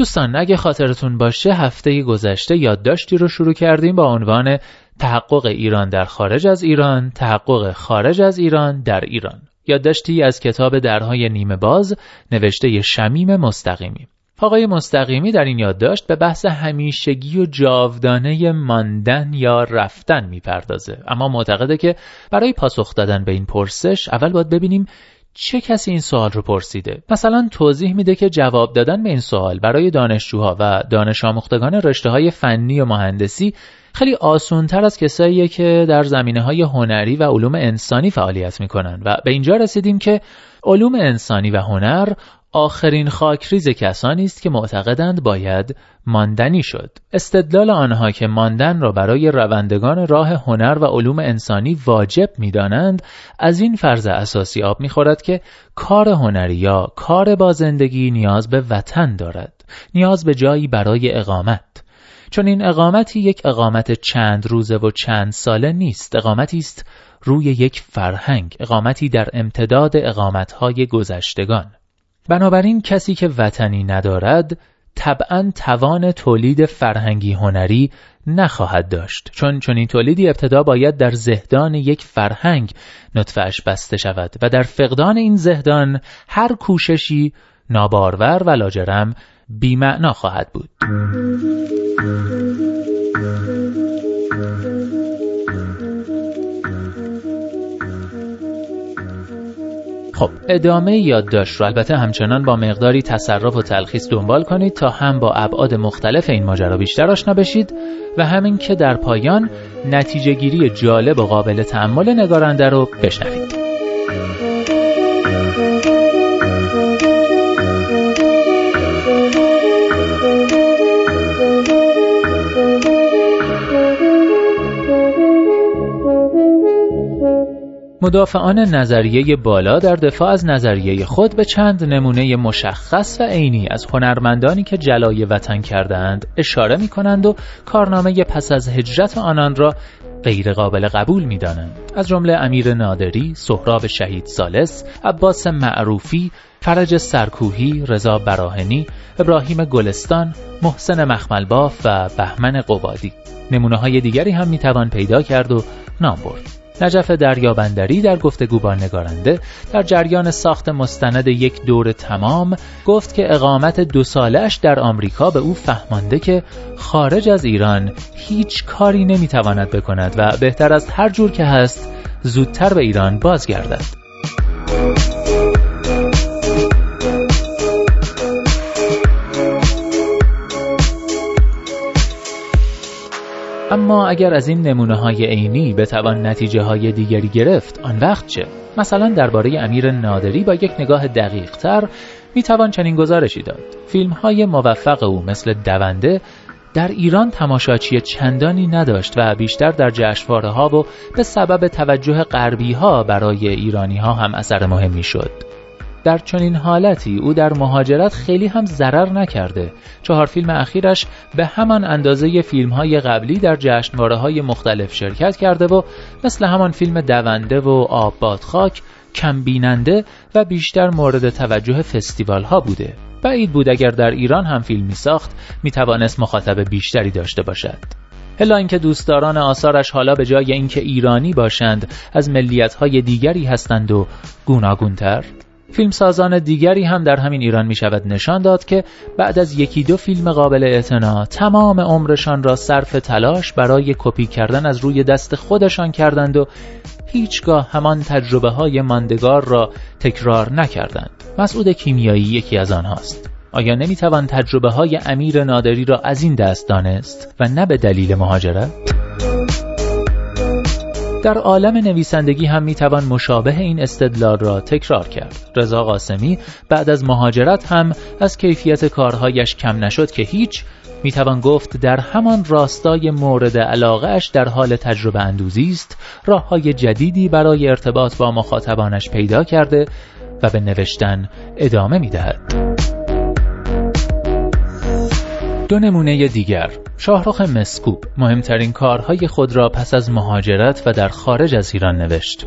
دوستان اگه خاطرتون باشه هفته گذشته یادداشتی رو شروع کردیم با عنوان تحقق ایران در خارج از ایران تحقق خارج از ایران در ایران. یادداشتی از کتاب درهای نیمه باز نوشته شمیم مستقیمی. آقای مستقیمی در این یادداشت به بحث همیشگی و جاودانه ماندن یا رفتن می‌پردازه. اما معتقده که برای پاسخ دادن به این پرسش اول باید ببینیم چه کسی این سوال رو پرسیده؟ مثلا توضیح میده که جواب دادن به این سوال برای دانشجوها و دانش آموختگان رشته های فنی و مهندسی خیلی آسونتر از کساییه که در زمینه های هنری و علوم انسانی فعالیت می‌کنن. و به اینجا رسیدیم که علوم انسانی و هنر آخرین خاکریز کسانی است که معتقدند باید ماندنی شد. استدلال آنها که ماندن را برای روندگان راه هنر و علوم انسانی واجب می‌دانند از این فرض اساسی آب می‌خورد که کار هنری یا کار با زندگی نیاز به وطن دارد نیاز به جایی برای اقامت. چون این اقامتی یک اقامت چند روزه و چند ساله نیست اقامتی است روی یک فرهنگ اقامتی در امتداد اقامتهای گذشتگان. بنابراین کسی که وطنی ندارد طبعا توان تولید فرهنگی هنری نخواهد داشت. چون چون این تولیدی ابتدا باید در زهدان یک فرهنگ نطفهش بسته شود و در فقدان این زهدان هر کوششی نابارور و لاجرم بیمعنا خواهد بود. خب ادامه یادداشت رو البته همچنان با مقداری تصرف و تلخیص دنبال کنید تا هم با ابعاد مختلف این ماجرا بیشتر آشنا بشید و همین که در پایان نتیجه گیری جالب و قابل تحمل نگارنده رو بشنوید. مدافعان نظریه بالا در دفاع از نظریه خود به چند نمونه مشخص و عینی از هنرمندانی که جلای وطن کردند اشاره می کنند و کارنامه پس از هجرت آنان را غیر قابل قبول می دانند. از جمله امیر نادری، سهراب شهید سالس، عباس معروفی، فرج سرکوهی، رضا براهنی، ابراهیم گلستان، محسن مخملباف و بهمن قبادی. نمونه های دیگری هم می توان پیدا کرد و نام برد. نجف دریابندری در گفتگو با نگارنده در جریان ساخت مستند یک دور تمام گفت که اقامت دو سالش در آمریکا به او فهمانده که خارج از ایران هیچ کاری نمی‌تواند بکند و بهتر از هر جور که هست زودتر به ایران بازگردد. اما اگر از این نمونه های عینی بتوان نتیجه های دیگری گرفت آن وقت چه؟ مثلا درباره امیر نادری با یک نگاه دقیق تر می توان چنین گزارشی داد فیلم های موفق او مثل دونده در ایران تماشاچی چندانی نداشت و بیشتر در جشنواره ها و به سبب توجه غربی ها برای ایرانی ها هم اثر مهمی شد در چنین حالتی او در مهاجرت خیلی هم ضرر نکرده. چهار فیلم اخیرش به همان اندازه فیلم های قبلی در جشنواره های مختلف شرکت کرده و مثل همان فیلم دونده و آب خاک کم بیننده و بیشتر مورد توجه فستیوال ها بوده. بعید بود اگر در ایران هم فیلم می ساخت می توانست مخاطب بیشتری داشته باشد. الا اینکه دوستداران آثارش حالا به جای اینکه ایرانی باشند از ملیت های دیگری هستند و گوناگونتر. فیلمسازان دیگری هم در همین ایران می شود نشان داد که بعد از یکی دو فیلم قابل اعتنا تمام عمرشان را صرف تلاش برای کپی کردن از روی دست خودشان کردند و هیچگاه همان تجربه های ماندگار را تکرار نکردند. مسعود کیمیایی یکی از آنهاست. آیا نمی‌توان تجربه های امیر نادری را از این دست دانست و نه به دلیل مهاجرت؟ در عالم نویسندگی هم می‌توان مشابه این استدلال را تکرار کرد. رضا قاسمی بعد از مهاجرت هم از کیفیت کارهایش کم نشد که هیچ می‌توان گفت در همان راستای مورد علاقه اش در حال تجربه اندوزی است راه های جدیدی برای ارتباط با مخاطبانش پیدا کرده و به نوشتن ادامه می‌دهد. دو نمونه دیگر. شاهرخ مسکوب مهمترین کارهای خود را پس از مهاجرت و در خارج از ایران نوشت.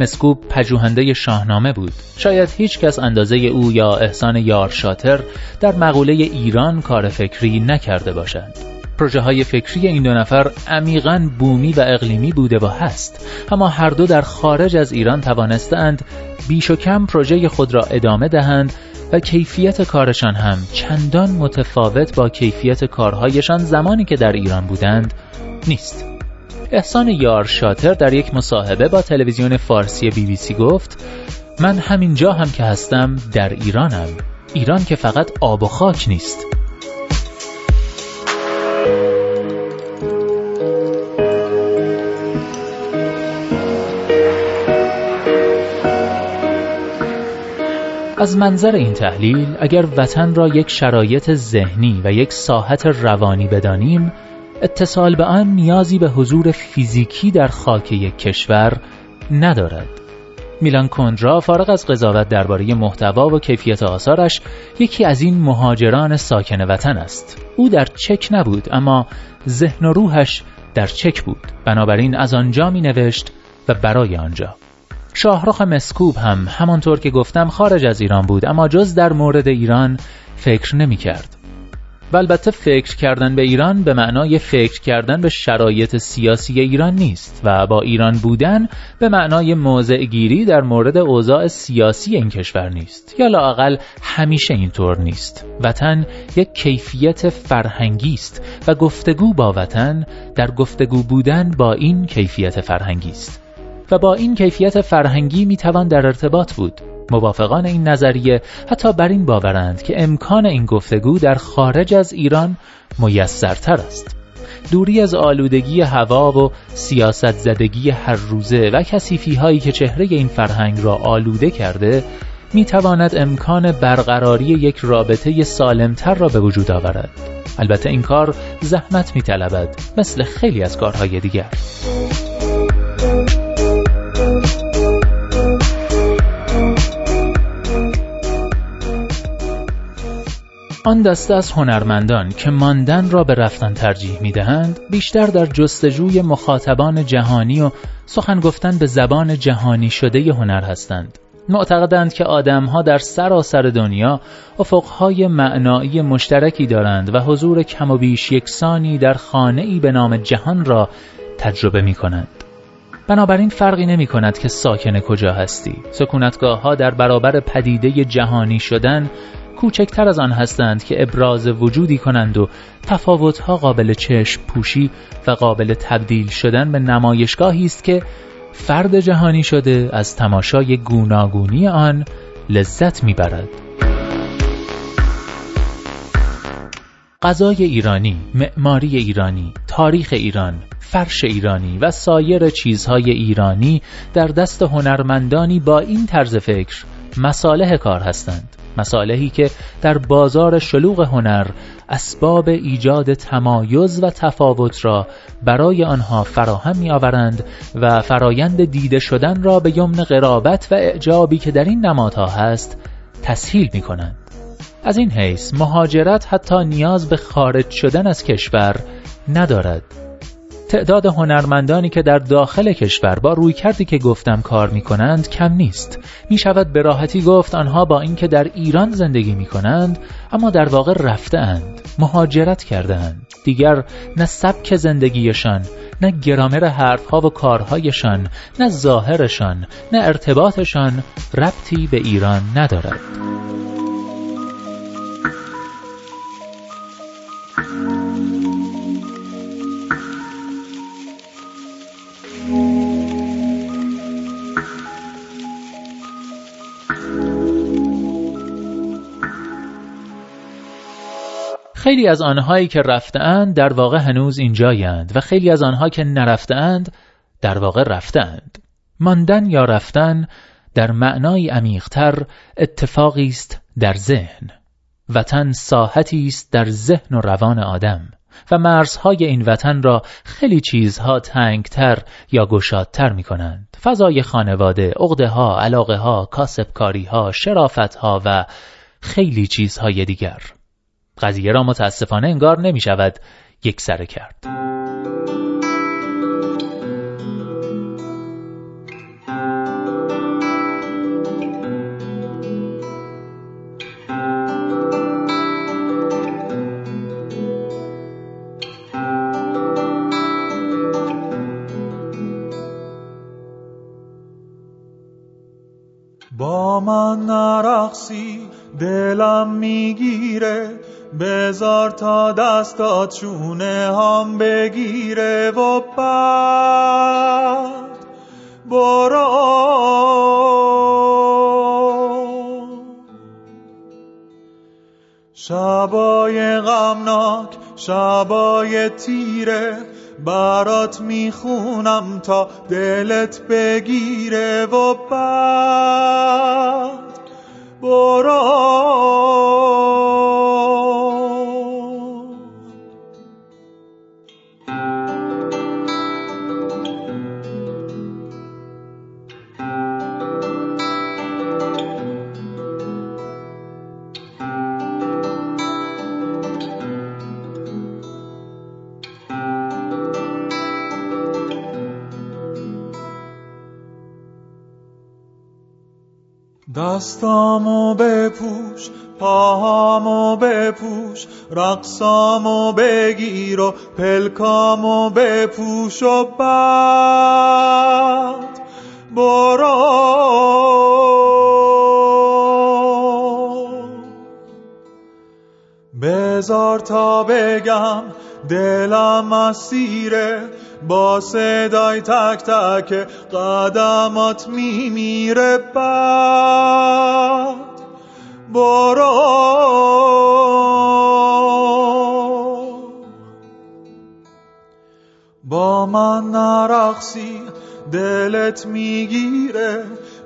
مسکوب پژوهنده شاهنامه بود. شاید هیچ کس اندازه او یا احسان یار شاتر در مقوله ایران کار فکری نکرده باشند پروژه های فکری این دو نفر عمیقا بومی و اقلیمی بوده و هست. اما هر دو در خارج از ایران توانستند بیش و کم پروژه خود را ادامه دهند و کیفیت کارشان هم چندان متفاوت با کیفیت کارهایشان زمانی که در ایران بودند نیست. احسان یار شاتر در یک مصاحبه با تلویزیون فارسی بی بی سی گفت من همینجا هم که هستم در ایرانم. ایران که فقط آب و خاک نیست. از منظر این تحلیل اگر وطن را یک شرایط ذهنی و یک ساحت روانی بدانیم اتصال به آن نیازی به حضور فیزیکی در خاک یک کشور ندارد. میلان کندرا فارغ از قضاوت درباره محتوا و کیفیت آثارش یکی از این مهاجران ساکن وطن است. او در چک نبود اما ذهن و روحش در چک بود. بنابراین از آنجا می نوشت و برای آنجا. شاهرخ مسکوب هم همانطور که گفتم خارج از ایران بود اما جز در مورد ایران فکر نمی کرد. و البته فکر کردن به ایران به معنای فکر کردن به شرایط سیاسی ایران نیست و با ایران بودن به معنای موضع گیری در مورد اوضاع سیاسی این کشور نیست. یا لاقل همیشه اینطور نیست. وطن یک کیفیت فرهنگی است و گفتگو با وطن در گفتگو بودن با این کیفیت فرهنگی است. و با این کیفیت فرهنگی می‌توان در ارتباط بود. موافقان این نظریه حتی بر این باورند که امکان این گفتگو در خارج از ایران میسرتر است. دوری از آلودگی هوا و سیاست زدگی هر روزه و کسیفی هایی که چهره این فرهنگ را آلوده کرده می تواند امکان برقراری یک رابطه سالمتر را به وجود آورد. البته این کار زحمت می مثل خیلی از کارهای دیگر. آن دسته از هنرمندان که ماندن را به رفتن ترجیح می دهند بیشتر در جستجوی مخاطبان جهانی و سخن گفتن به زبان جهانی شده هنر هستند معتقدند که آدمها در سراسر دنیا افقهای معنایی مشترکی دارند و حضور کم و بیش یکسانی در خانه ای به نام جهان را تجربه می کنند. بنابراین فرقی نمی کند که ساکن کجا هستی سکونتگاه ها در برابر پدیده جهانی شدن کوچکتر از آن هستند که ابراز وجودی کنند و تفاوتها قابل چشم پوشی و قابل تبدیل شدن به نمایشگاهی است که فرد جهانی شده از تماشای گوناگونی آن لذت می‌برد. غذای ایرانی، معماری ایرانی، تاریخ ایران، فرش ایرانی و سایر چیزهای ایرانی در دست هنرمندانی با این طرز فکر مصالح کار هستند. مصالحی که در بازار شلوغ هنر اسباب ایجاد تمایز و تفاوت را برای آنها فراهم می آورند و فرایند دیده شدن را به یمن قرابت و اعجابی که در این نمادها هست تسهیل می کنند. از این حیث مهاجرت حتی نیاز به خارج شدن از کشور ندارد تعداد هنرمندانی که در داخل کشور با روی کردی که گفتم کار می کنند کم نیست. می شود به راحتی گفت آنها با اینکه در ایران زندگی می کنند اما در واقع رفته اند مهاجرت کرده اند دیگر نه سبک زندگیشان نه گرامر حرفها و کارهایشان نه ظاهرشان نه ارتباطشان ربطی به ایران ندارد. خیلی از آنهایی که رفتهاند در واقع هنوز اینجایند و خیلی از آنها که نرفتهاند در واقع رفتهاند ماندن یا رفتن در معنای عمیقتر اتفاقی است در ذهن وطن ساحتی است در ذهن و روان آدم و مرزهای این وطن را خیلی چیزها تنگتر یا گشادتر می کنند. فضای خانواده، عقده ها، علاقه ها، کاسبکاری ها، شرافت ها و خیلی چیزهای دیگر. قضیه را متاسفانه انگار نمی شود یک سره کرد. دلم می‌گیره. بزار تا دستات چونه هم بگیره و بعد برو. شبای غمناک شبای تیره. برات می‌خونم تا دلت بگیره و بعد. دستامو بپوش پاهامو بپوش رقصامو بگیر و پلکامو بپوش و بعد برو. بزار تا بگم دلم اسیره با صدای تک تک قدمات میمیره بعد. برو. با من نرقصی دلت می‌گیره.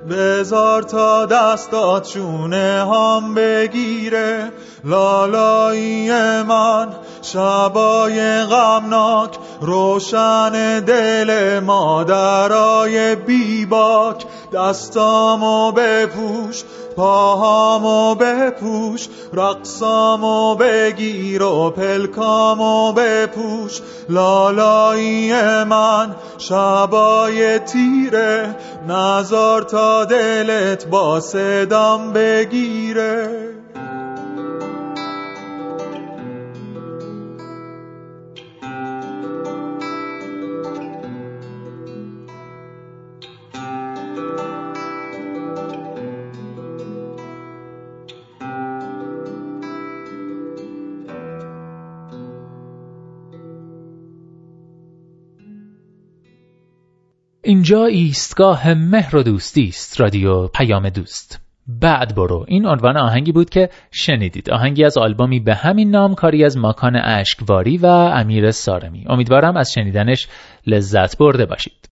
بزار تا دستات چونه هم بگیره. لالایی من شبای غمناک روشن دل مادرای بیباک. دستامو بپوش پاهامو بپوش رقصامو بگیر و پلکامو بپوش. لالایی من شبای تیره نزار تا دلت با صدام بگیره. اینجا ایستگاه مهر و دوستی است رادیو پیام دوست. بعد برو. این عنوان آهنگی بود که شنیدید. آهنگی از آلبومی به همین نام کاری از ماکان اشکواری و امیر سارمی. امیدوارم از شنیدنش لذت برده باشید.